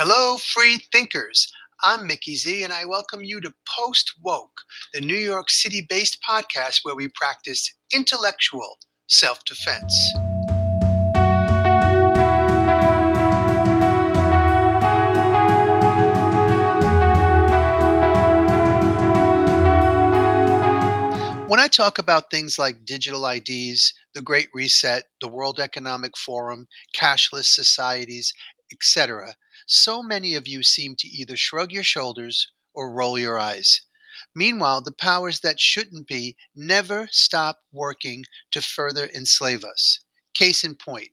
Hello, free thinkers. I'm Mickey Z, and I welcome you to Post Woke, the New York City based podcast where we practice intellectual self defense. When I talk about things like digital IDs, the Great Reset, the World Economic Forum, cashless societies, etc., so many of you seem to either shrug your shoulders or roll your eyes. Meanwhile, the powers that shouldn't be never stop working to further enslave us. Case in point,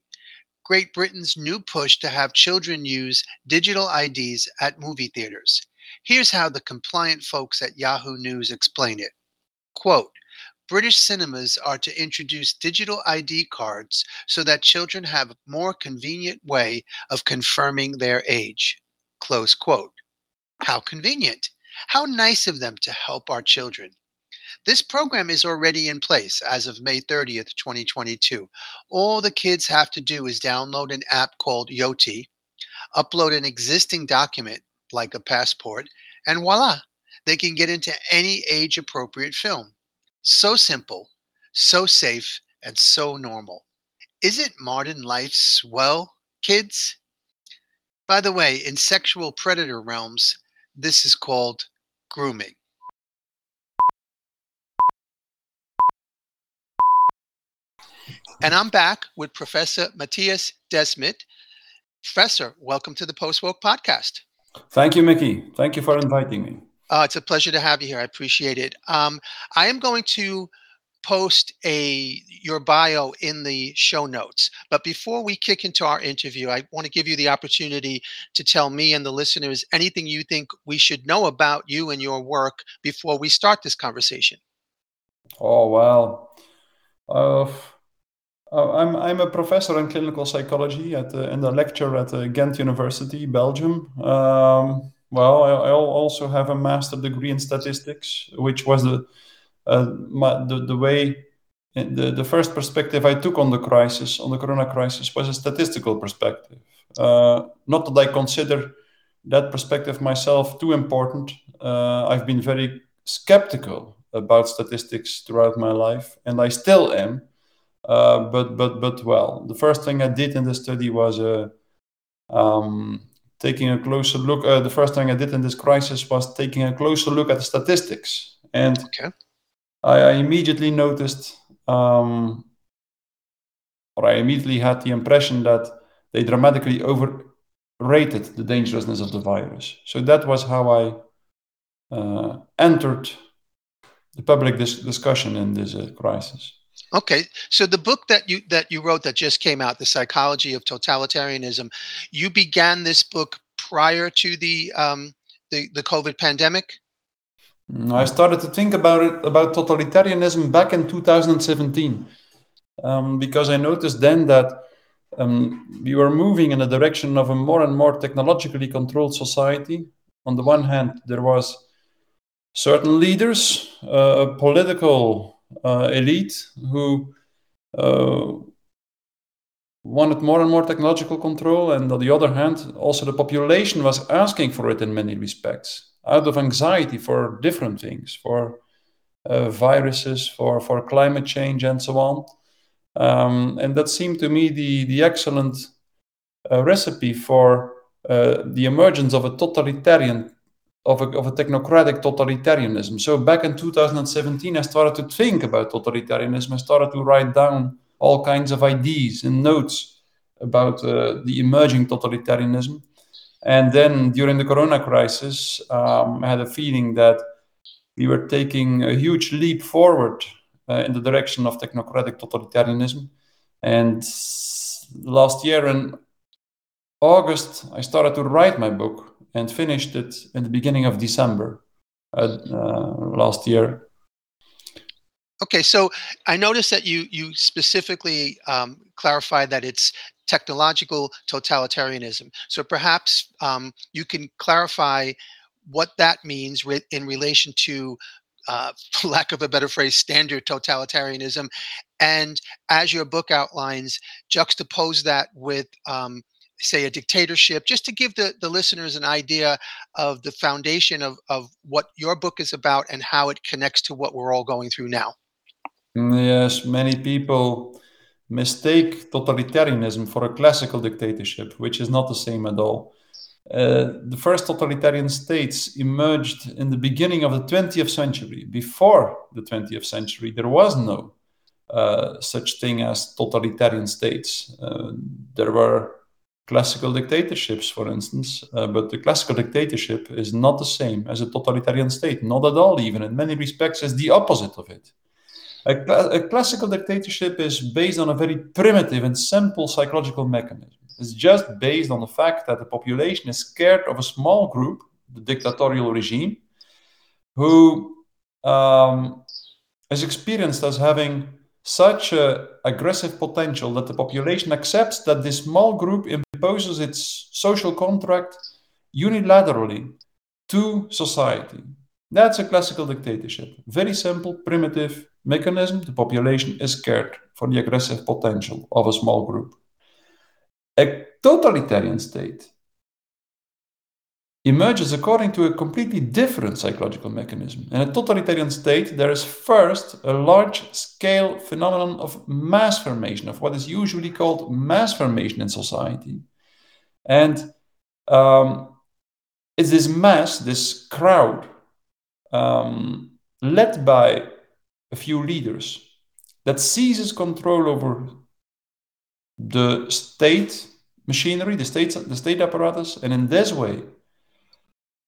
Great Britain's new push to have children use digital IDs at movie theaters. Here's how the compliant folks at Yahoo News explain it. Quote, British cinemas are to introduce digital ID cards so that children have a more convenient way of confirming their age. Close quote. How convenient. How nice of them to help our children. This program is already in place as of May 30th, 2022. All the kids have to do is download an app called Yoti, upload an existing document like a passport, and voila, they can get into any age appropriate film. So simple, so safe, and so normal. Isn't modern life swell, kids? By the way, in sexual predator realms, this is called grooming. And I'm back with Professor Mattias Desmet. Professor, welcome to the Post Woke podcast. Thank you, Mickey. Thank you for inviting me. Uh, it's a pleasure to have you here. I appreciate it. Um, I am going to post a your bio in the show notes. But before we kick into our interview, I want to give you the opportunity to tell me and the listeners anything you think we should know about you and your work before we start this conversation. Oh well, uh, I'm I'm a professor in clinical psychology at the, and a lecturer at the Ghent University, Belgium. Um, well, I, I also have a master degree in statistics, which was the uh, my, the, the way the, the first perspective I took on the crisis, on the corona crisis, was a statistical perspective. Uh, not that I consider that perspective myself too important. Uh, I've been very skeptical about statistics throughout my life, and I still am. Uh, but but but well, the first thing I did in the study was uh, um, taking a closer look. Uh, the first thing I did in this crisis was taking a closer look at the statistics, and okay. I, I, immediately noticed, um, or I immediately had the impression that they dramatically overrated the dangerousness of the virus. So that was how I uh, entered the public dis- discussion in this uh, crisis. Okay, so the book that you that you wrote that just came out, "The Psychology of Totalitarianism," you began this book prior to the um, the, the COVID pandemic. Mm, I started to think about it about totalitarianism back in 2017 um, because I noticed then that um, we were moving in the direction of a more and more technologically controlled society. On the one hand, there was certain leaders, uh, political elite who uh, wanted more and more technological control, and on the other hand, also the population was asking for it in many respects, out of anxiety for different things, for uh, viruses, for for climate change, and so on. Um, and that seemed to me the the excellent uh, recipe for uh, the emergence of a totalitarian of a, of a technocratic totalitarianism. So back in 2017, I started to think about totalitarianism. I started to write down all kinds of ideas and notes about uh, the emerging totalitarianism. And then during the Corona crisis, um, I had a feeling that we were taking a huge leap forward uh, in the direction of technocratic totalitarianism. And last year in August, I started to write my book and finished it in the beginning of December uh, uh, last year. Okay, so I noticed that you you specifically um, clarified that it's technological totalitarianism. So perhaps um, you can clarify what that means re- in relation to, uh, for lack of a better phrase, standard totalitarianism, and as your book outlines, juxtapose that with um, say a dictatorship just to give the, the listeners an idea of the foundation of, of what your book is about and how it connects to what we're all going through now yes many people mistake totalitarianism for a classical dictatorship which is not the same at all uh, the first totalitarian states emerged in the beginning of the 20th century. Before the 20th century, there was no uh, such thing as totalitarian states. Uh, there were classical dictatorships, for instance, uh, but the classical dictatorship is not the same as a totalitarian state, not at all, even in many respects, is the opposite of it. A, cl- a classical dictatorship is based on a very primitive and simple psychological mechanism It's just based on the fact that the population is scared of a small group, the dictatorial regime, who um, is experienced as having such aggressive potential that the population accepts that this small group imposes its social contract unilaterally to society. That's a classical dictatorship. Very simple, primitive mechanism. The population is scared for the aggressive potential of a small group. A totalitarian state emerges according to a completely different psychological mechanism. In a totalitarian state, there is first a large scale phenomenon of mass formation, of what is usually called mass formation in society. And um, it's this mass, this crowd, um, led by a few leaders, that seizes control over the state machinery, the state, the state apparatus, and in this way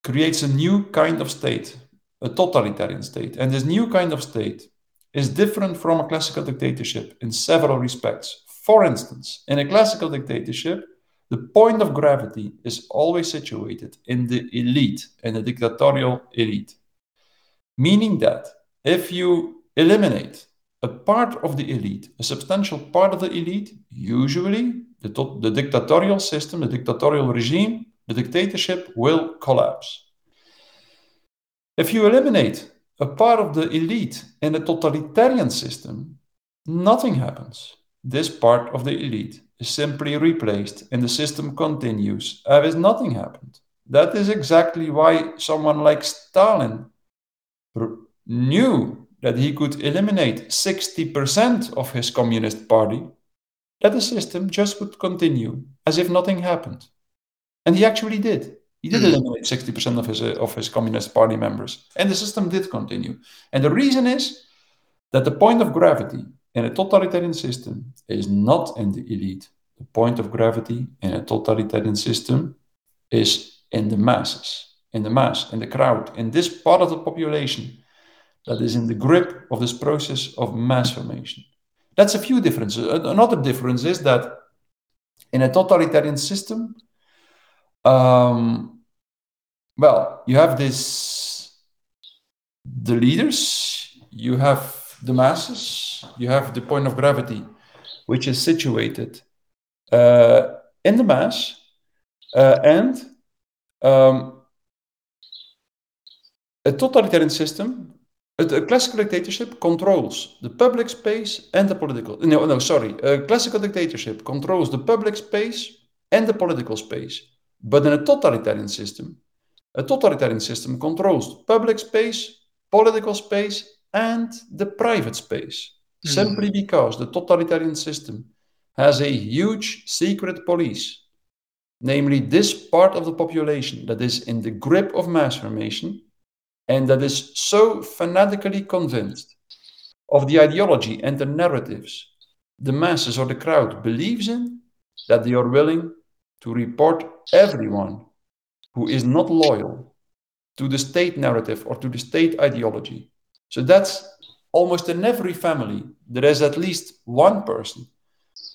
creates a new kind of state, a totalitarian state. And this new kind of state is different from a classical dictatorship in several respects. For instance, in a classical dictatorship, the point of gravity is always situated in the elite, in the dictatorial elite. Meaning that if you eliminate a part of the elite, a substantial part of the elite, usually the, the dictatorial system, the dictatorial regime, the dictatorship will collapse. If you eliminate a part of the elite in a totalitarian system, nothing happens. This part of the elite is simply replaced and the system continues as if nothing happened. That is exactly why someone like Stalin knew that he could eliminate 60% of his communist party, that the system just would continue as if nothing happened. And he actually did. He did hmm. eliminate 60% of his, uh, of his communist party members. And the system did continue. And the reason is that the point of gravity in a totalitarian system is not in the elite. The point of gravity in a totalitarian system is in the masses, in the mass, in the crowd, in this part of the population that is in the grip of this process of mass formation. That's a few differences. Another difference is that in a totalitarian system, um, well, you have this the leaders, you have the masses, you have the point of gravity, which is situated uh, in the mass, uh, and um, a totalitarian system a classical dictatorship controls the public space and the political. No, no, sorry. A classical dictatorship controls the public space and the political space. But in a totalitarian system, a totalitarian system controls public space, political space, and the private space. Mm. Simply because the totalitarian system has a huge secret police, namely this part of the population that is in the grip of mass formation and that is so fanatically convinced of the ideology and the narratives the masses or the crowd believes in that they are willing to report everyone who is not loyal to the state narrative or to the state ideology. So that's almost in every family, there is at least one person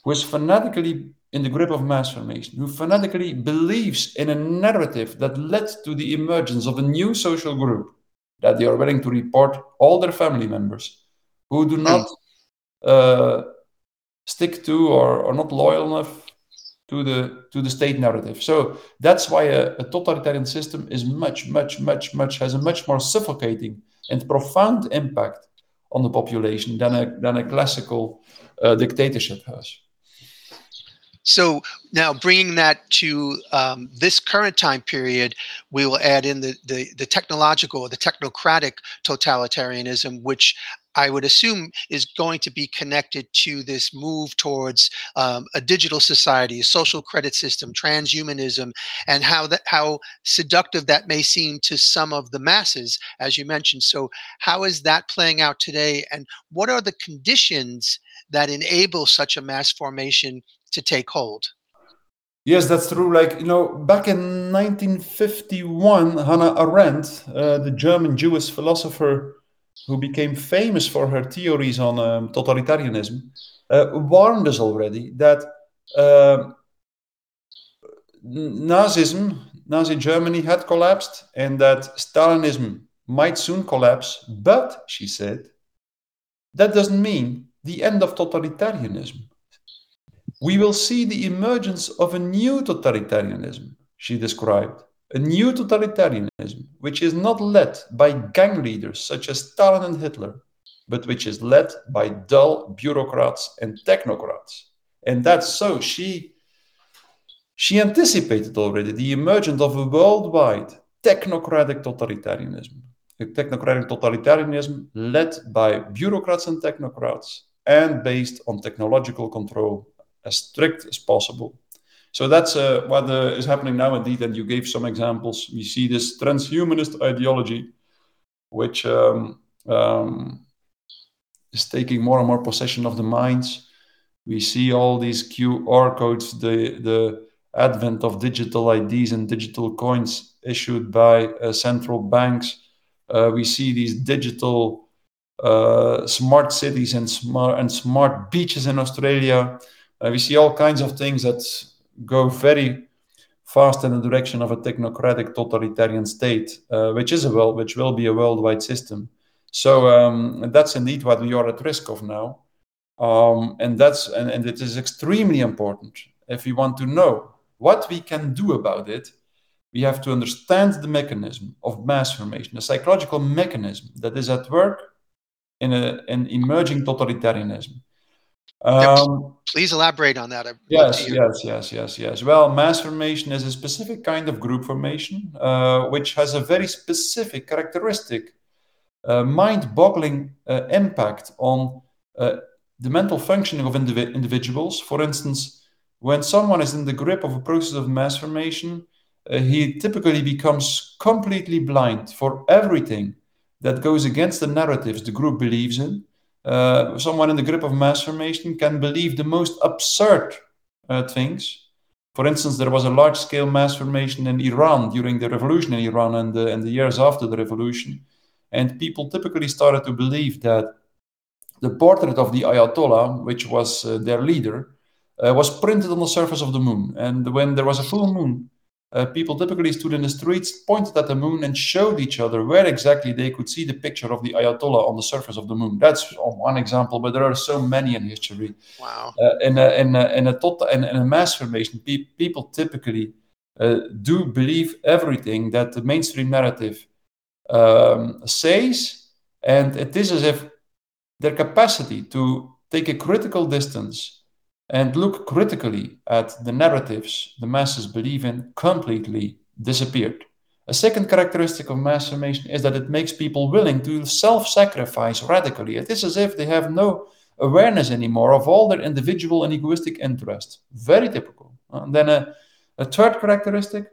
who is fanatically in the grip of mass formation, who fanatically believes in a narrative that led to the emergence of a new social group that they are willing to report all their family members who do not uh, stick to or are not loyal enough to the to the state narrative. So that's why a, a, totalitarian system is much, much, much, much has a much more suffocating and profound impact on the population than a than a classical uh, dictatorship has. So now bringing that to um, this current time period, we will add in the, the, the technological or the technocratic totalitarianism, which I would assume is going to be connected to this move towards um, a digital society, a social credit system, transhumanism, and how that how seductive that may seem to some of the masses, as you mentioned. So, how is that playing out today, and what are the conditions that enable such a mass formation to take hold? Yes, that's true. Like, you know, back in 1951, Hannah Arendt, uh, the German Jewish philosopher, who became famous for her theories on um, totalitarianism, uh, warned us already that uh, Nazism, Nazi Germany had collapsed and that Stalinism might soon collapse. But, she said, that doesn't mean the end of totalitarianism. We will see the emergence of a new totalitarianism, she described a new totalitarianism, which is not led by gang leaders such as Stalin and Hitler, but which is led by dull bureaucrats and technocrats. And that's so. She, she anticipated already the emergence of a worldwide technocratic totalitarianism, a technocratic totalitarianism led by bureaucrats and technocrats and based on technological control as strict as possible so that's uh, what uh, is happening now, indeed. And you gave some examples. We see this transhumanist ideology, which um, um, is taking more and more possession of the minds. We see all these QR codes, the the advent of digital IDs and digital coins issued by uh, central banks. Uh, we see these digital uh, smart cities and smart and smart beaches in Australia. Uh, we see all kinds of things that go very fast in the direction of a technocratic totalitarian state, uh, which is a world, which will be a worldwide system. So um, that's indeed what we are at risk of now, um, and that's and, and it is extremely important if we want to know what we can do about it. We have to understand the mechanism of mass formation, the psychological mechanism that is at work in a, an emerging totalitarianism. Um, Please elaborate on that. yes, yes, yes, yes, yes. Well, mass formation is a specific kind of group formation, uh, which has a very specific characteristic, uh, mind-boggling uh, impact on uh, the mental functioning of indiv- individuals. For instance, when someone is in the grip of a process of mass formation, uh, he typically becomes completely blind for everything that goes against the narratives the group believes in uh, someone in the grip of mass formation can believe the most absurd uh, things. For instance, there was a large scale mass formation in Iran during the revolution in Iran and the, and the years after the revolution. And people typically started to believe that the portrait of the Ayatollah, which was uh, their leader, uh, was printed on the surface of the moon. And when there was a full moon, uh, people typically stood in the streets, pointed at the moon, and showed each other where exactly they could see the picture of the Ayatollah on the surface of the moon. That's one example, but there are so many in history. Wow. Uh, in, a, in, a, in, a total, in, in a mass formation, pe- people typically uh, do believe everything that the mainstream narrative um, says, and it is as if their capacity to take a critical distance and look critically at the narratives the masses believe in completely disappeared. A second characteristic of mass formation is that it makes people willing to self sacrifice radically. It is as if they have no awareness anymore of all their individual and egoistic interests. Very typical. And then a, a third characteristic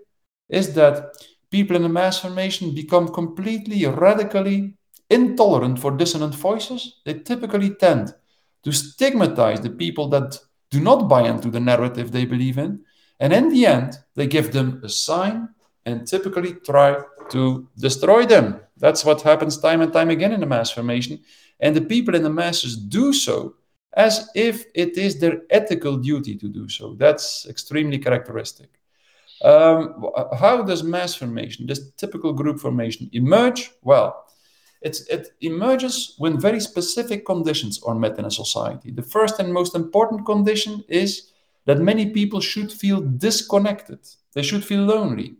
is that people in a mass formation become completely radically intolerant for dissonant voices. They typically tend to stigmatize the people that do not buy into the narrative they believe in. And in the end, they give them a sign and typically try to destroy them. That's what happens time and time again in the mass formation. And the people in the masses do so as if it is their ethical duty to do so. That's extremely characteristic. Um, how does mass formation, this typical group formation, emerge? Well, it's, it emerges when very specific conditions are met in a society. The first and most important condition is that many people should feel disconnected. They should feel lonely,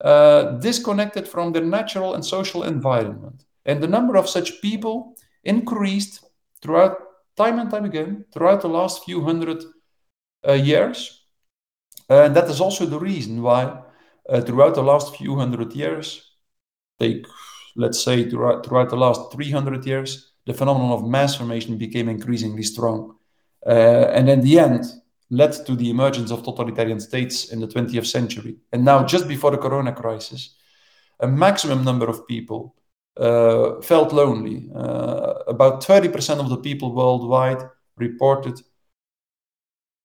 uh, disconnected from their natural and social environment. And the number of such people increased throughout time and time again, throughout the last few hundred uh, years. And that is also the reason why, uh, throughout the last few hundred years, take, let's say, throughout, throughout the last 300 years, the phenomenon of mass formation became increasingly strong. Uh, and in the end, led to the emergence of totalitarian states in the 20th century. And now, just before the corona crisis, a maximum number of people uh, felt lonely. Uh, about 30% of the people worldwide reported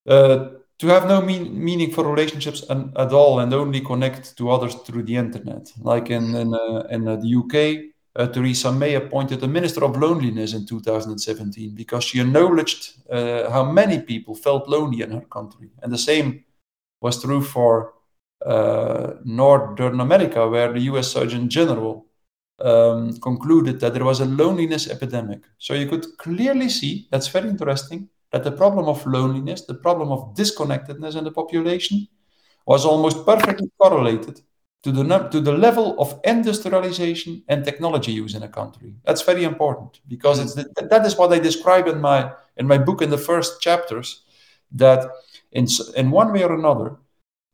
uh, to have no mean, meaningful relationships an, at all and only connect to others through the internet. Like in, in, uh, in uh, the UK, uh, Theresa May appointed a minister of loneliness in 2017 because she acknowledged uh, how many people felt lonely in her country. And the same was true for uh, Northern America, where the US Surgeon General um, concluded that there was a loneliness epidemic. So you could clearly see, that's very interesting, that the problem of loneliness, the problem of disconnectedness in the population, was almost perfectly correlated to the, to the level of industrialization and technology use in a country. That's very important because it's the, that is what I describe in my in my book in the first chapters. That in in one way or another,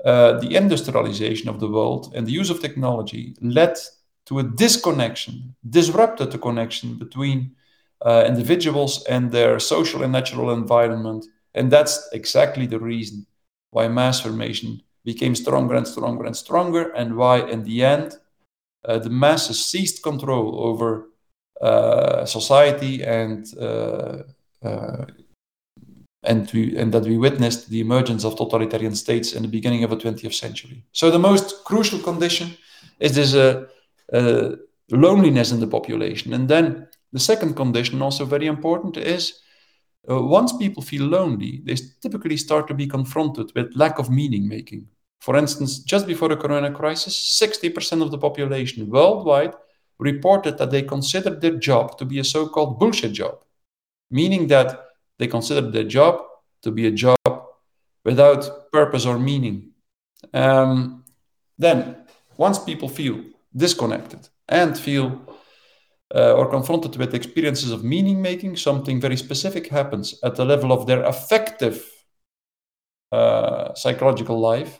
uh, the industrialization of the world and the use of technology led to a disconnection, disrupted the connection between uh, individuals and their social and natural environment. And that's exactly the reason why mass formation became stronger and stronger and stronger, and why, in the end, uh, the masses seized control over uh, society and uh, uh, and and that we witnessed the emergence of totalitarian states in the beginning of the 20th century. So the most crucial condition is this uh, loneliness in the population, and then the second condition, also very important, is uh, once people feel lonely, they typically start to be confronted with lack of meaning making. For instance, just before the corona crisis, 60% of the population worldwide reported that they considered their job to be a so called bullshit job, meaning that they considered their job to be a job without purpose or meaning. Um, then, once people feel disconnected and feel uh, or confronted with experiences of meaning making, something very specific happens at the level of their affective uh, psychological life.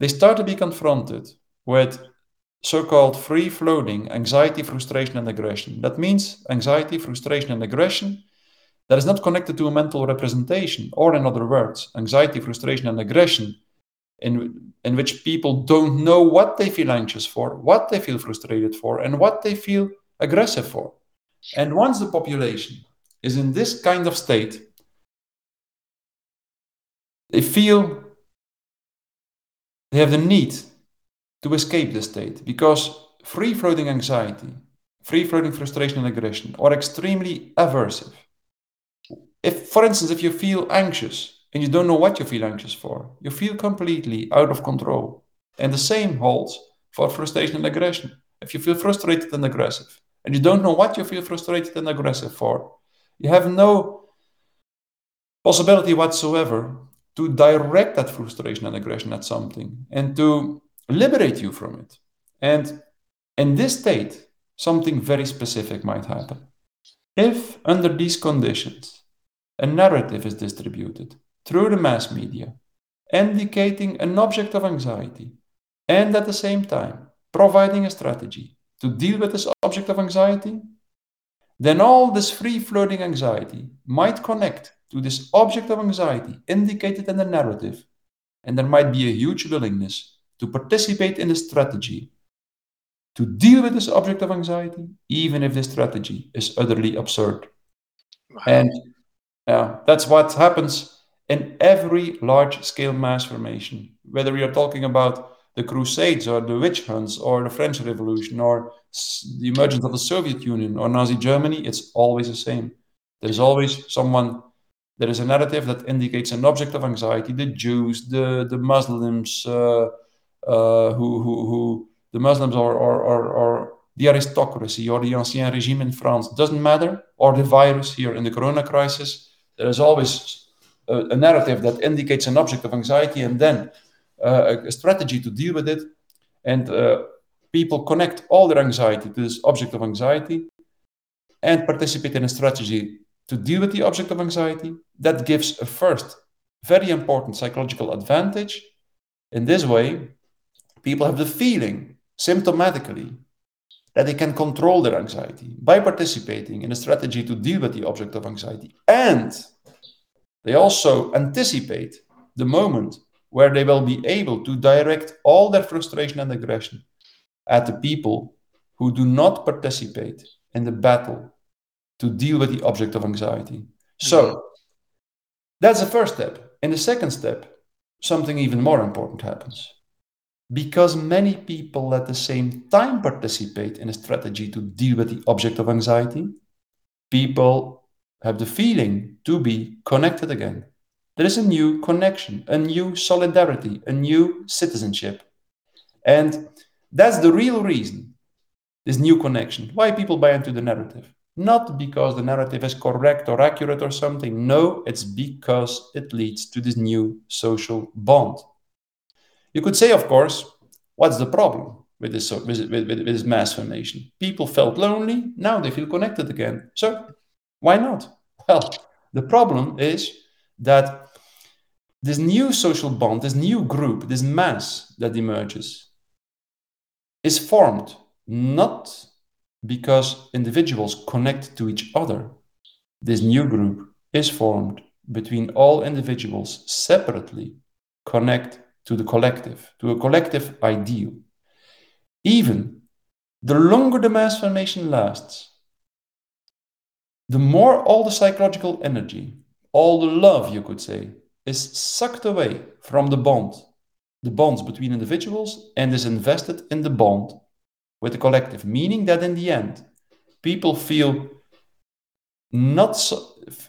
They start to be confronted with so called free floating anxiety, frustration, and aggression. That means anxiety, frustration, and aggression that is not connected to a mental representation, or in other words, anxiety, frustration, and aggression, in, in which people don't know what they feel anxious for, what they feel frustrated for, and what they feel aggressive for. And once the population is in this kind of state, they feel they have the need to escape the state because free floating anxiety, free floating frustration and aggression are extremely aversive. If, for instance, if you feel anxious and you don't know what you feel anxious for, you feel completely out of control. And the same holds for frustration and aggression. If you feel frustrated and aggressive, and you don't know what you feel frustrated and aggressive for. You have no possibility whatsoever to direct that frustration and aggression at something and to liberate you from it. And in this state, something very specific might happen. If, under these conditions, a narrative is distributed through the mass media, indicating an object of anxiety, and at the same time providing a strategy to deal with this object of anxiety, then all this free floating anxiety might connect to this object of anxiety indicated in the narrative, and there might be a huge willingness to participate in the strategy to deal with this object of anxiety, even if the strategy is utterly absurd. Wow. And yeah, that's what happens in every large scale mass formation, whether we are talking about the Crusades or the witch hunts or the French Revolution or the emergence of the Soviet Union or Nazi Germany, it's always the same. There's always someone, there is a narrative that indicates an object of anxiety the Jews, the, the Muslims, uh, uh, who, who, who, the Muslims or, or, or, or the aristocracy or the Ancien regime in France, doesn't matter, or the virus here in the corona crisis. There is always a, a narrative that indicates an object of anxiety, and then uh, a strategy to deal with it, and uh, people connect all their anxiety to this object of anxiety and participate in a strategy to deal with the object of anxiety. That gives a first very important psychological advantage In this way, people have the feeling, symptomatically, that they can control their anxiety by participating in a strategy to deal with the object of anxiety. And they also anticipate the moment where they will be able to direct all their frustration and aggression at the people who do not participate in the battle to deal with the object of anxiety. So mm-hmm. that's the first step. In the second step, something even more important happens. Because many people at the same time participate in a strategy to deal with the object of anxiety, people have the feeling to be connected again. There is a new connection, a new solidarity, a new citizenship. And that's the real reason, this new connection, why people buy into the narrative. Not because the narrative is correct or accurate or something. No, it's because it leads to this new social bond. You could say, of course, what's the problem with this, with, with, with this mass formation? People felt lonely, now they feel connected again. So why not? Well, the problem is that this new social bond, this new group, this mass that emerges, is formed not because individuals connect to each other. This new group is formed between all individuals separately connect to the collective, to a collective ideal. Even the longer the mass formation lasts, the more all the psychological energy, all the love, you could say, is sucked away from the bond, the bonds between individuals, and is invested in the bond with the collective, meaning that in the end, people feel not so,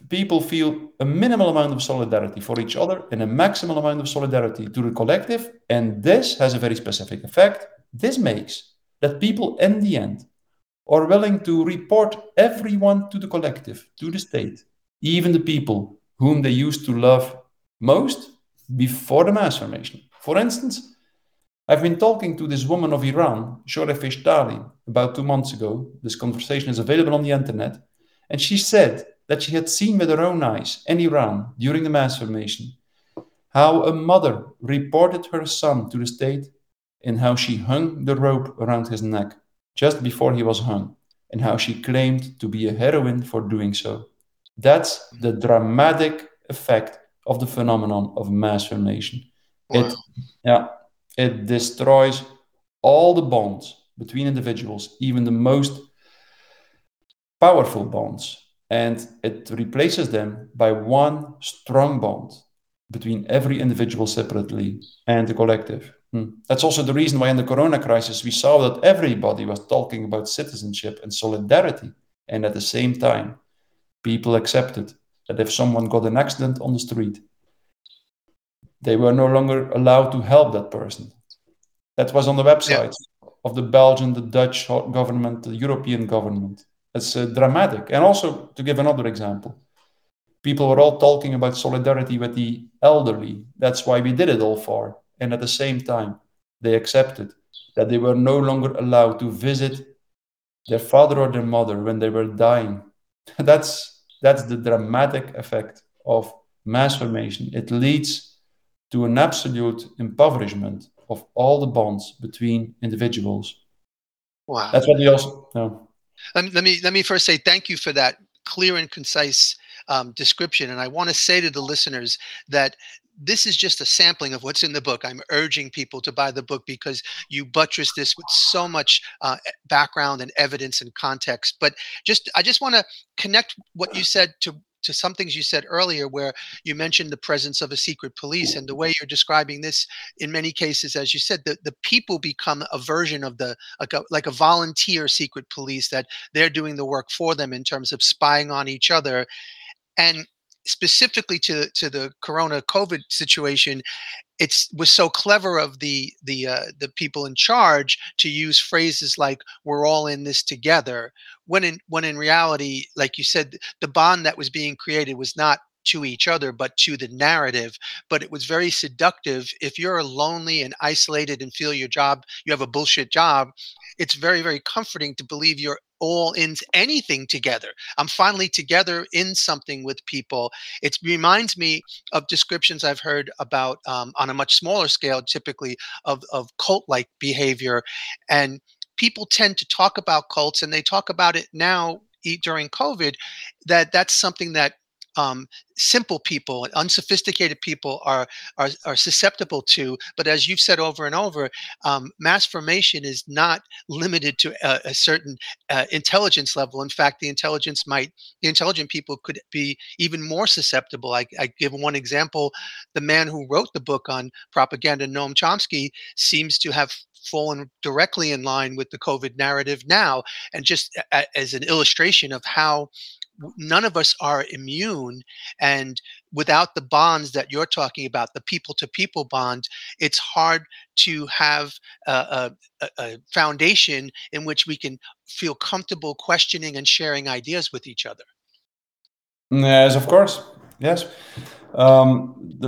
people feel a minimal amount of solidarity for each other and a maximal amount of solidarity to the collective. And this has a very specific effect. This makes that people in the end are willing to report everyone to the collective to the state even the people whom they used to love most before the mass formation for instance I've been talking to this woman of Iran, Shoreh Feshtali, about two months ago. This conversation is available on the internet. And she said that she had seen with her own eyes in Iran during the mass formation how a mother reported her son to the state and how she hung the rope around his neck just before he was hung and how she claimed to be a heroine for doing so. That's the dramatic effect of the phenomenon of mass formation. Wow. It, yeah, it destroys all the bonds between individuals, even the most powerful bonds, and it replaces them by one strong bond between every individual separately and the collective. Hmm. That's also the reason why in the corona crisis we saw that everybody was talking about citizenship and solidarity. And at the same time, people accepted that if someone got an accident on the street, they were no longer allowed to help that person. That was on the website yeah. of the Belgian, the Dutch government, the European government. It's uh, dramatic. And also, to give another example, people were all talking about solidarity with the elderly. That's why we did it all for. And at the same time, they accepted that they were no longer allowed to visit their father or their mother when they were dying. that's that's the dramatic effect of mass formation. It leads to an absolute impoverishment of all the bonds between individuals. Wow. That's what we also know. Let, let me let me first say thank you for that clear and concise um, description. And I want to say to the listeners that this is just a sampling of what's in the book. I'm urging people to buy the book because you buttress this with so much uh, background and evidence and context. But just I just want to connect what you said to to some things you said earlier where you mentioned the presence of a secret police and the way you're describing this in many cases as you said the, the people become a version of the like a, like a volunteer secret police that they're doing the work for them in terms of spying on each other and specifically to to the corona covid situation it was so clever of the the uh, the people in charge to use phrases like "we're all in this together," when in when in reality, like you said, the bond that was being created was not to each other, but to the narrative. But it was very seductive. If you're lonely and isolated and feel your job, you have a bullshit job, it's very, very comforting to believe you're all in anything together. I'm finally together in something with people. It reminds me of descriptions I've heard about um, on a much smaller scale, typically of, of cult like behavior. And people tend to talk about cults and they talk about it now during COVID, that that's something that um, simple people, and unsophisticated people are, are are susceptible to. But as you've said over and over, um, mass formation is not limited to a, a certain uh, intelligence level. In fact, the intelligence might the intelligent people could be even more susceptible. I, I give one example: the man who wrote the book on propaganda, Noam Chomsky, seems to have fallen directly in line with the COVID narrative now, and just as an illustration of how none of us are immune and without the bonds that you're talking about the people to people bond it's hard to have a, a, a, foundation in which we can feel comfortable questioning and sharing ideas with each other. Yes of course. Yes. Um,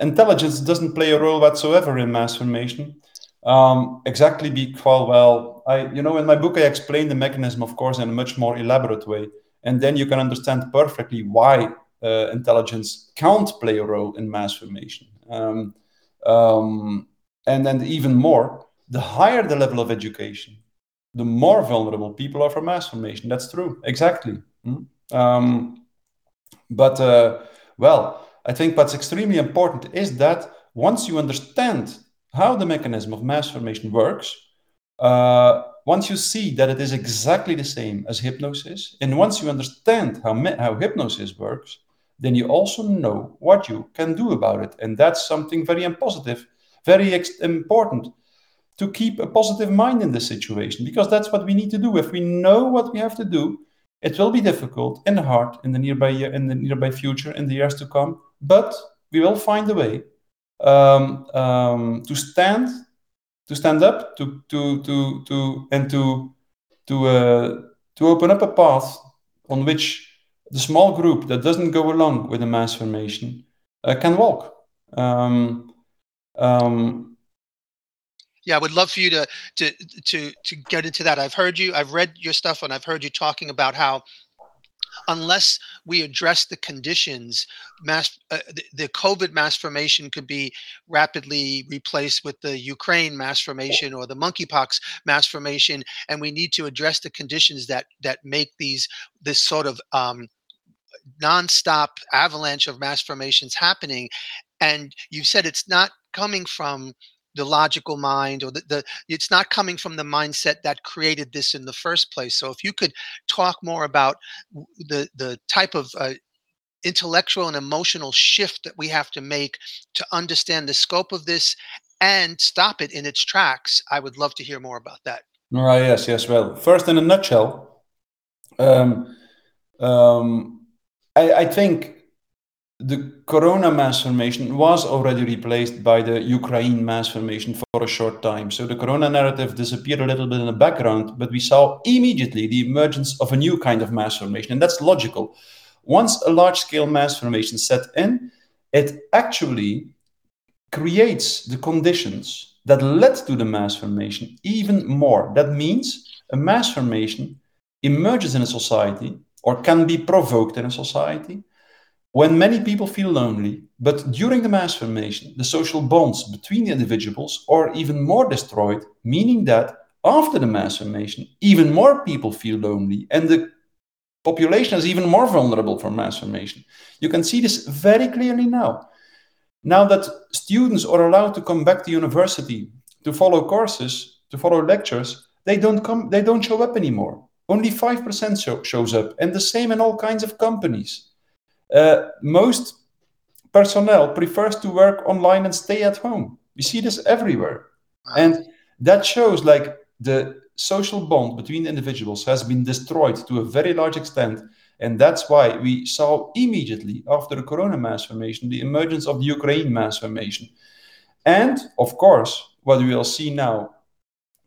intelligence doesn't play a role whatsoever in mass formation um, exactly because well i you know in my book i explain the mechanism of course in a much more elaborate way and then you can understand perfectly why uh, intelligence can't play a role in mass formation. Um, um, and then even more, the higher the level of education, the more vulnerable people are for mass formation. That's true, exactly. Mm? Um, but uh, well, I think what's extremely important is that once you understand how the mechanism of mass formation works, uh, once you see that it is exactly the same as hypnosis, and once you understand how, how hypnosis works, then you also know what you can do about it. And that's something very positive, very important to keep a positive mind in this situation, because that's what we need to do. If we know what we have to do, it will be difficult and hard in the nearby year, in the nearby future, in the years to come, but we will find a way um, um, to stand to stand up to to to to and to to uh, to open up a path on which the small group that doesn't go along with the mass formation uh, can walk. Um, um, yeah, I would love for you to to to to get into that. I've heard you, I've read your stuff, and I've heard you talking about how unless we address the conditions, mass uh, the, the, COVID mass formation could be rapidly replaced with the Ukraine mass formation or the monkeypox mass formation, and we need to address the conditions that that make these this sort of um, nonstop avalanche of mass formations happening. And you said it's not coming from the logical mind or the, the it's not coming from the mindset that created this in the first place. So if you could talk more about the the type of uh, intellectual and emotional shift that we have to make to understand the scope of this and stop it in its tracks i would love to hear more about that. Right yes yes. Well first in a nutshell um, um, I, I think the corona mass formation was already replaced by the Ukraine mass formation for a short time. So the corona narrative disappeared a little bit in the background, but we saw immediately the emergence of a new kind of mass formation. And that's logical. Once a large scale mass formation set in, it actually creates the conditions that led to the mass formation even more. That means a mass formation emerges in a society or can be provoked in a society when many people feel lonely, but during the mass formation, the social bonds between the individuals are even more destroyed, meaning that after the mass formation, even more people feel lonely and the population is even more vulnerable for mass formation. You can see this very clearly now. Now that students are allowed to come back to university to follow courses, to follow lectures, they don't come they don't show up anymore. Only 5% show, shows up and the same in all kinds of companies Uh, most personnel prefers to work online and stay at home. We see this everywhere. Wow. And that shows like the social bond between individuals has been destroyed to a very large extent. And that's why we saw immediately after the corona mass formation the emergence of the Ukraine mass formation. And of course, what we will see now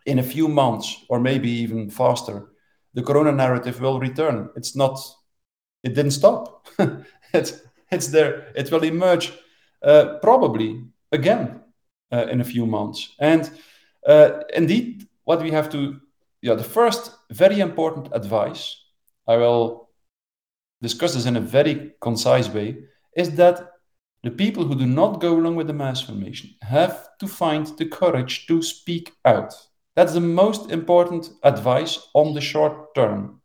in a few months or maybe even faster, the corona narrative will return. It's not it didn't stop. it's it's there. It will emerge uh, probably again uh, in a few months. And uh, indeed, what we have to, yeah, the first very important advice, I will discuss this in a very concise way, is that the people who do not go along with the mass formation have to find the courage to speak out. That's the most important advice on the short term.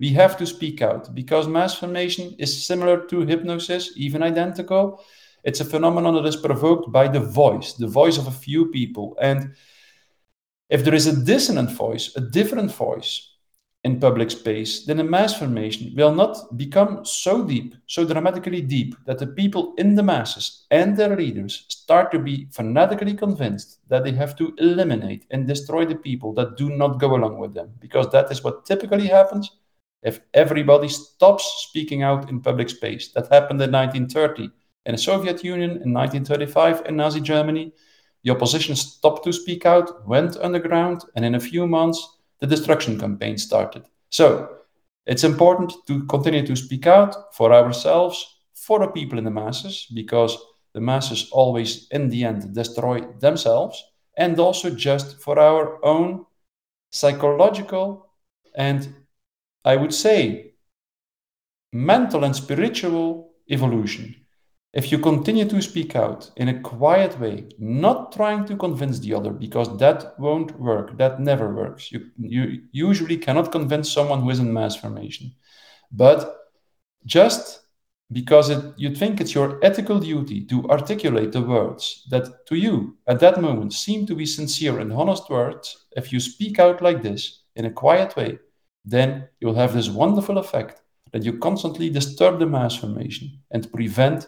We have to speak out because mass formation is similar to hypnosis, even identical. It's a phenomenon that is provoked by the voice, the voice of a few people. And if there is a dissonant voice, a different voice, in public space, then a mass formation will not become so deep, so dramatically deep, that the people in the masses and their leaders start to be fanatically convinced that they have to eliminate and destroy the people that do not go along with them. Because that is what typically happens if everybody stops speaking out in public space. That happened in 1930 in the Soviet Union, in 1935 in Nazi Germany. The opposition stopped to speak out, went underground, and in a few months, the destruction campaign started. So it's important to continue to speak out for ourselves, for the people in the masses, because the masses always, in the end, destroy themselves, and also just for our own psychological and I would say mental and spiritual evolution. If you continue to speak out in a quiet way, not trying to convince the other, because that won't work, that never works. You, you usually cannot convince someone who is in mass formation. But just because it, you think it's your ethical duty to articulate the words that to you at that moment seem to be sincere and honest words, if you speak out like this in a quiet way, then you'll have this wonderful effect that you constantly disturb the mass formation and prevent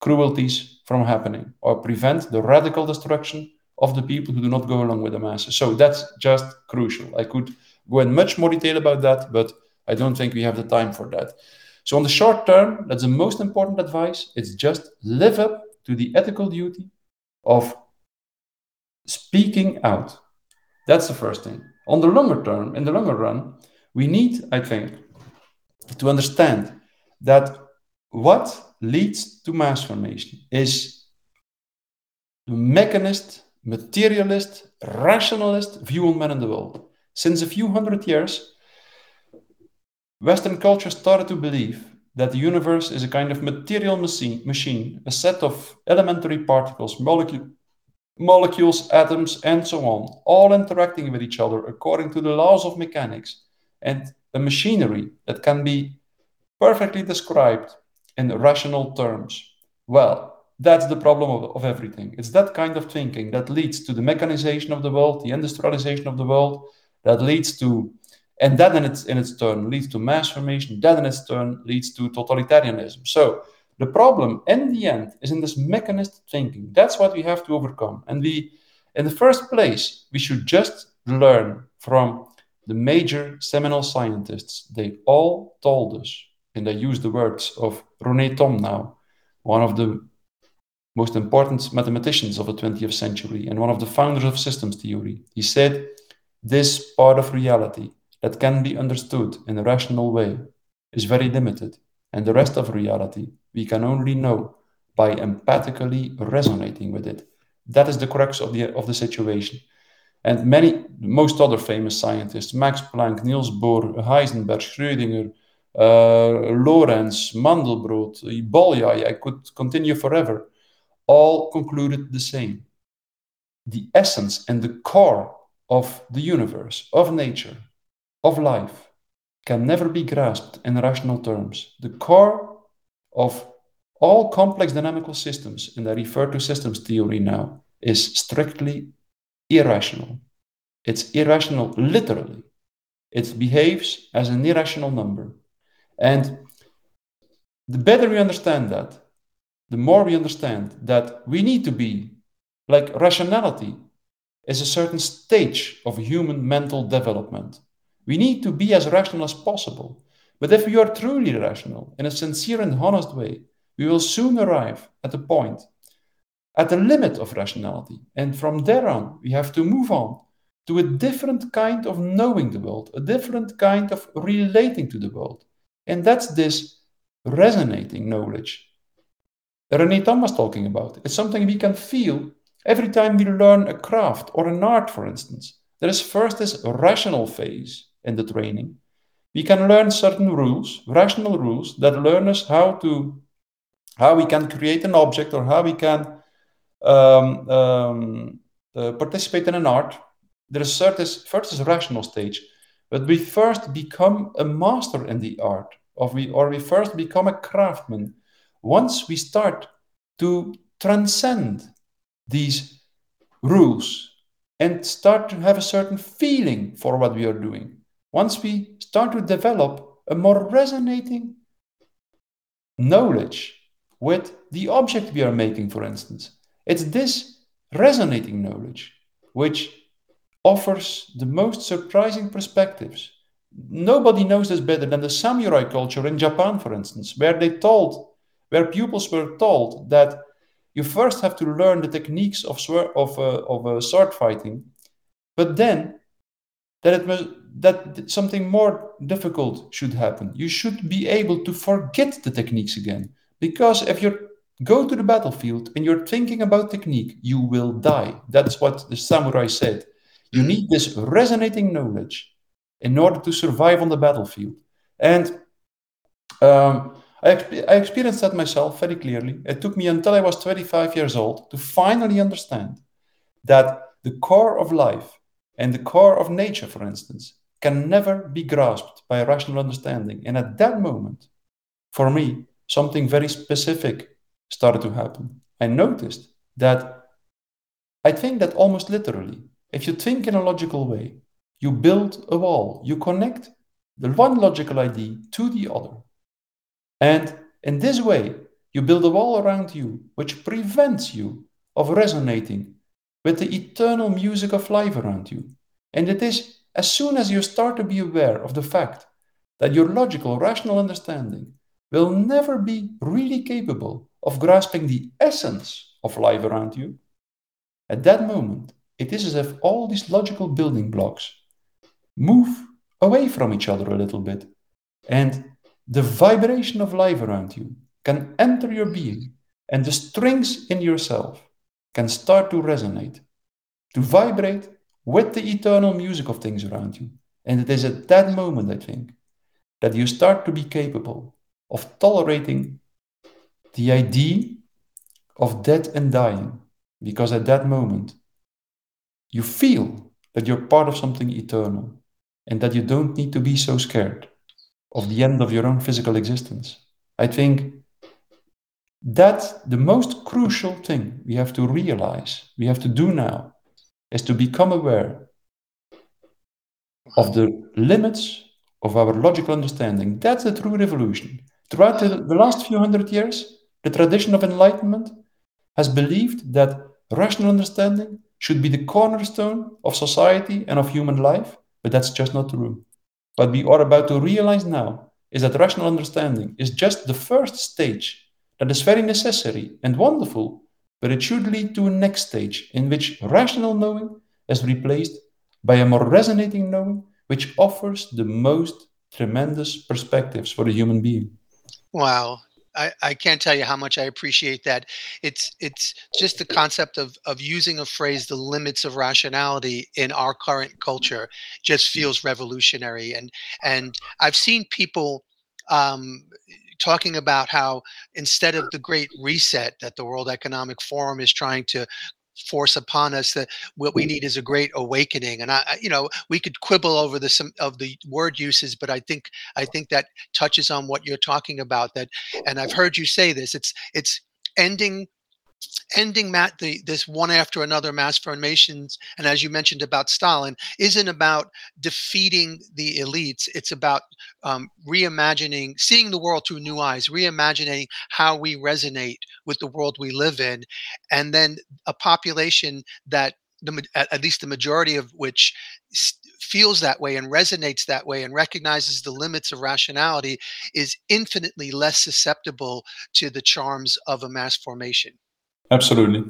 cruelties from happening or prevent the radical destruction of the people who do not go along with the masses. So that's just crucial. I could go in much more detail about that, but I don't think we have the time for that. So, on the short term, that's the most important advice. It's just live up to the ethical duty of speaking out. That's the first thing. On the longer term, in the longer run, we need, I think, to understand that what leads to mass formation is the mechanist, materialist, rationalist view on man and the world. Since a few hundred years, Western culture started to believe that the universe is a kind of material machine, machine a set of elementary particles, molecule, molecules, atoms, and so on, all interacting with each other according to the laws of mechanics, and a machinery that can be perfectly described in rational terms. Well, that's the problem of, of everything. It's that kind of thinking that leads to the mechanization of the world, the industrialization of the world, that leads to, and that in its, in its turn leads to mass formation, that in its turn leads to totalitarianism. So the problem in the end is in this mechanist thinking. That's what we have to overcome. And we, in the first place, we should just learn from the major seminal scientists. They all told us and I use the words of René Thom now, one of the most important mathematicians of the 20th century and one of the founders of systems theory. He said, This part of reality that can be understood in a rational way is very limited, and the rest of reality we can only know by empathically resonating with it. That is the crux of the, of the situation. And many, most other famous scientists, Max Planck, Niels Bohr, Heisenberg, Schrödinger, uh, Lorentz, Mandelbrot, Bolyai, I could continue forever, all concluded the same. The essence and the core of the universe, of nature, of life, can never be grasped in rational terms. The core of all complex dynamical systems, and I refer to systems theory now, is strictly irrational. It's irrational literally. It behaves as an irrational number. And the better we understand that, the more we understand that we need to be like rationality is a certain stage of human mental development. We need to be as rational as possible. But if we are truly rational in a sincere and honest way, we will soon arrive at the point, at the limit of rationality. And from there on, we have to move on to a different kind of knowing the world, a different kind of relating to the world. And that's this resonating knowledge René Thom was talking about. It's something we can feel every time we learn a craft or an art, for instance. There is first this rational phase in the training. We can learn certain rules, rational rules, that learn us how to how we can create an object or how we can um, um, uh, participate in an art. There is certain first is rational stage, but we first become a master in the art, or we or we first become a craftsman once we start to transcend these rules and start to have a certain feeling for what we are doing, once we start to develop a more resonating knowledge with the object we are making, for instance, it's this resonating knowledge which offers the most surprising perspectives. Nobody knows this better than the samurai culture in Japan, for instance, where they told where pupils were told that you first have to learn the techniques of, of, uh, of uh, sword fighting, but then that it was that something more difficult should happen. You should be able to forget the techniques again, because if you go to the battlefield and you're thinking about technique, you will die. That's what the samurai said. You mm-hmm. need this resonating knowledge in order to survive on the battlefield. And um, I, I experienced that myself very clearly. It took me until I was 25 years old to finally understand that the core of life and the core of nature, for instance, can never be grasped by a rational understanding. And at that moment, for me, something very specific started to happen. I noticed that I think that almost literally, if you think in a logical way, you build a wall, you connect the one logical idea to the other. And in this way, you build a wall around you which prevents you of resonating with the eternal music of life around you. And it is as soon as you start to be aware of the fact that your logical, rational understanding will never be really capable of grasping the essence of life around you, at that moment, it is as if all these logical building blocks move away from each other a little bit and the vibration of life around you can enter your being and the strings in yourself can start to resonate, to vibrate with the eternal music of things around you. And it is at that moment, I think, that you start to be capable of tolerating the idea of death and dying, because at that moment, you feel that you're part of something eternal and that you don't need to be so scared of the end of your own physical existence. I think that the most crucial thing we have to realize, we have to do now, is to become aware of the limits of our logical understanding. That's the true revolution. Throughout the, the last few hundred years, the tradition of enlightenment has believed that rational understanding should be the cornerstone of society and of human life, but that's just not true. What we are about to realize now is that rational understanding is just the first stage that is very necessary and wonderful, but it should lead to a next stage in which rational knowing is replaced by a more resonating knowing, which offers the most tremendous perspectives for the human being. Wow, I, I can't tell you how much I appreciate that. It's it's just the concept of of using a phrase, the limits of rationality in our current culture, just feels revolutionary. And and I've seen people um, talking about how instead of the Great Reset that the World Economic Forum is trying to force upon us that what we need is a great awakening and i you know we could quibble over the some of the word uses but i think i think that touches on what you're talking about that and i've heard you say this it's it's ending ending mat the this one after another mass formations and as you mentioned about stalin isn't about defeating the elites. It's about um, reimagining seeing the world through new eyes reimagining how we resonate with the world we live in and then a population that the, at least the majority of which feels that way and resonates that way and recognizes the limits of rationality is infinitely less susceptible to the charms of a mass formation Absolutely.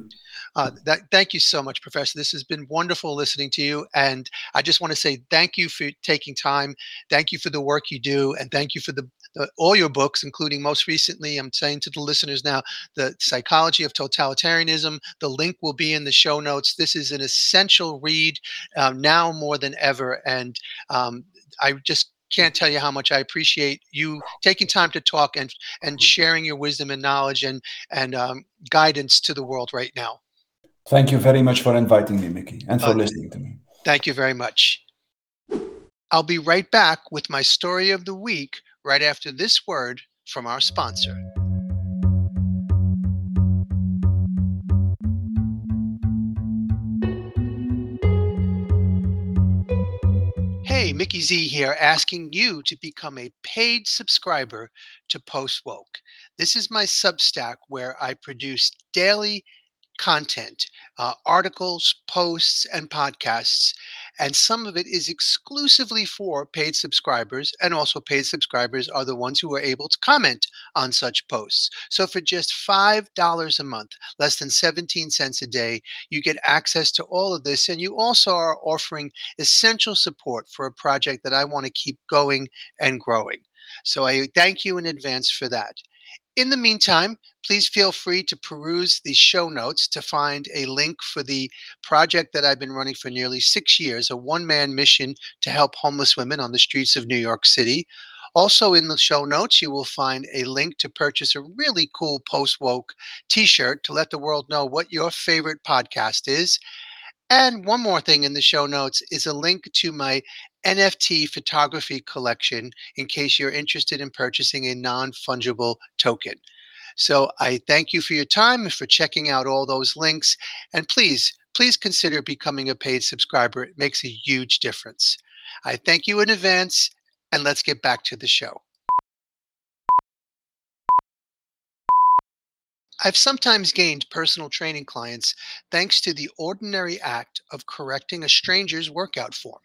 Uh, that, thank you so much, Professor. This has been wonderful listening to you. And I just want to say thank you for taking time. Thank you for the work you do. And thank you for the, the, all your books, including most recently, I'm saying to the listeners now, The Psychology of Totalitarianism. The link will be in the show notes. This is an essential read uh, now more than ever. And um, I just can't tell you how much I appreciate you taking time to talk and and sharing your wisdom and knowledge and and um, guidance to the world right now. Thank you very much for inviting me, Mickey, and for uh, listening to me. Thank you very much. I'll be right back with my story of the week right after this word from our sponsor. Hey, mm-hmm. Mickey Z here, asking you to become a paid subscriber to Post Woke. This is my Substack where I produce daily content, uh, articles, posts, and podcasts. And some of it is exclusively for paid subscribers. And also, paid subscribers are the ones who are able to comment on such posts. So, for just $5 a month, less than 17 cents a day, you get access to all of this. And you also are offering essential support for a project that I want to keep going and growing. So, I thank you in advance for that. In the meantime, please feel free to peruse the show notes to find a link for the project that I've been running for nearly six years a one man mission to help homeless women on the streets of New York City. Also, in the show notes, you will find a link to purchase a really cool post woke t shirt to let the world know what your favorite podcast is. And one more thing in the show notes is a link to my NFT photography collection in case you're interested in purchasing a non fungible token. So I thank you for your time and for checking out all those links. And please, please consider becoming a paid subscriber. It makes a huge difference. I thank you in advance, and let's get back to the show. I've sometimes gained personal training clients thanks to the ordinary act of correcting a stranger's workout form.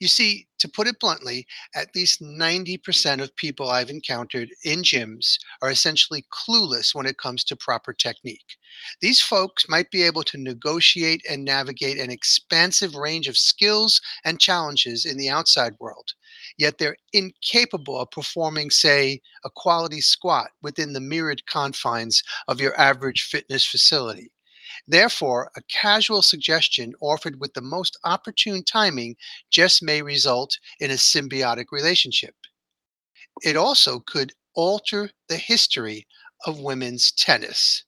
You see, to put it bluntly, at least 90% of people I've encountered in gyms are essentially clueless when it comes to proper technique. These folks might be able to negotiate and navigate an expansive range of skills and challenges in the outside world, yet they're incapable of performing, say, a quality squat within the mirrored confines of your average fitness facility. Therefore, a casual suggestion offered with the most opportune timing just may result in a symbiotic relationship. It also could alter the history of women's tennis.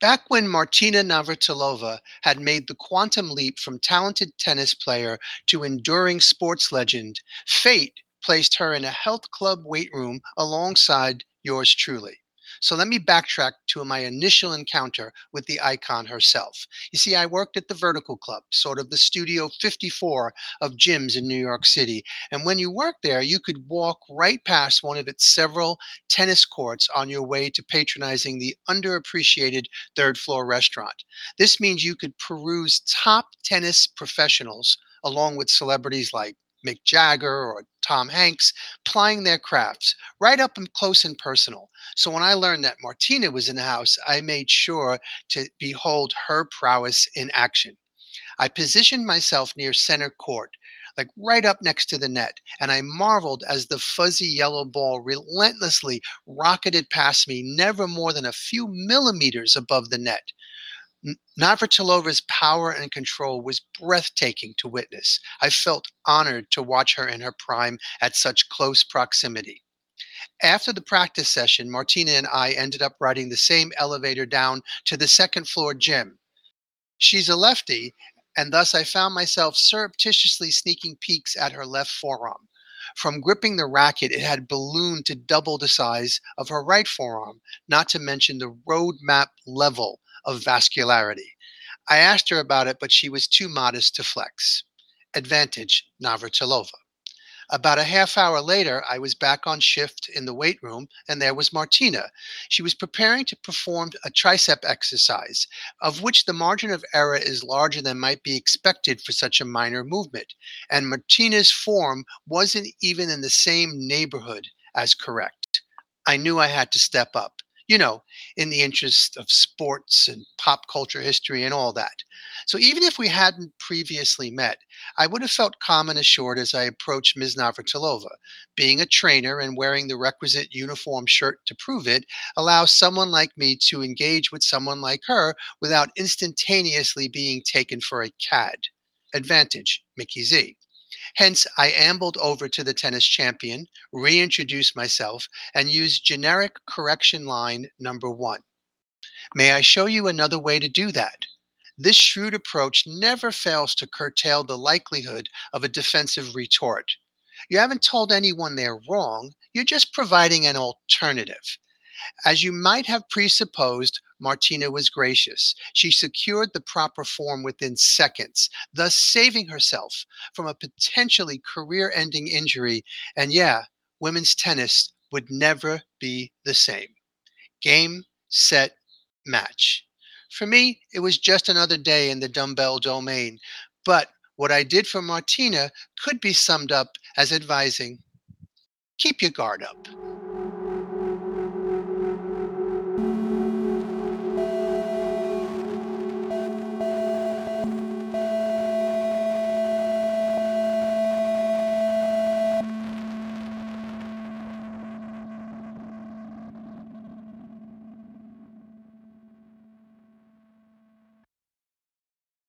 Back when Martina Navratilova had made the quantum leap from talented tennis player to enduring sports legend, fate placed her in a health club weight room alongside yours truly. So let me backtrack to my initial encounter with the icon herself. You see, I worked at the Vertical Club, sort of the Studio 54 of gyms in New York City. And when you worked there, you could walk right past one of its several tennis courts on your way to patronizing the underappreciated third floor restaurant. This means you could peruse top tennis professionals along with celebrities like Mick Jagger or Tom Hanks plying their crafts right up and close and personal. So when I learned that Martina was in the house, I made sure to behold her prowess in action. I positioned myself near center court, like right up next to the net, and I marveled as the fuzzy yellow ball relentlessly rocketed past me, never more than a few millimeters above the net. Navratilova's power and control was breathtaking to witness. I felt honored to watch her in her prime at such close proximity. After the practice session, Martina and I ended up riding the same elevator down to the second floor gym. She's a lefty, and thus I found myself surreptitiously sneaking peeks at her left forearm. From gripping the racket, it had ballooned to double the size of her right forearm, not to mention the roadmap level of vascularity. I asked her about it, but she was too modest to flex. Advantage Navratilova. About a half hour later, I was back on shift in the weight room, and there was Martina. She was preparing to perform a tricep exercise, of which the margin of error is larger than might be expected for such a minor movement. And Martina's form wasn't even in the same neighborhood as correct. I knew I had to step up. You know, in the interest of sports and pop culture history and all that. So even if we hadn't previously met, I would have felt calm and assured as I approached Ms. Navratilova. Being a trainer and wearing the requisite uniform shirt to prove it allows someone like me to engage with someone like her without instantaneously being taken for a cad. Advantage, Mickey Z. Hence, I ambled over to the tennis champion, reintroduced myself, and used generic correction line number one. May I show you another way to do that? This shrewd approach never fails to curtail the likelihood of a defensive retort. You haven't told anyone they're wrong, you're just providing an alternative. As you might have presupposed, Martina was gracious. She secured the proper form within seconds, thus saving herself from a potentially career ending injury. And yeah, women's tennis would never be the same. Game, set, match. For me, it was just another day in the dumbbell domain. But what I did for Martina could be summed up as advising keep your guard up.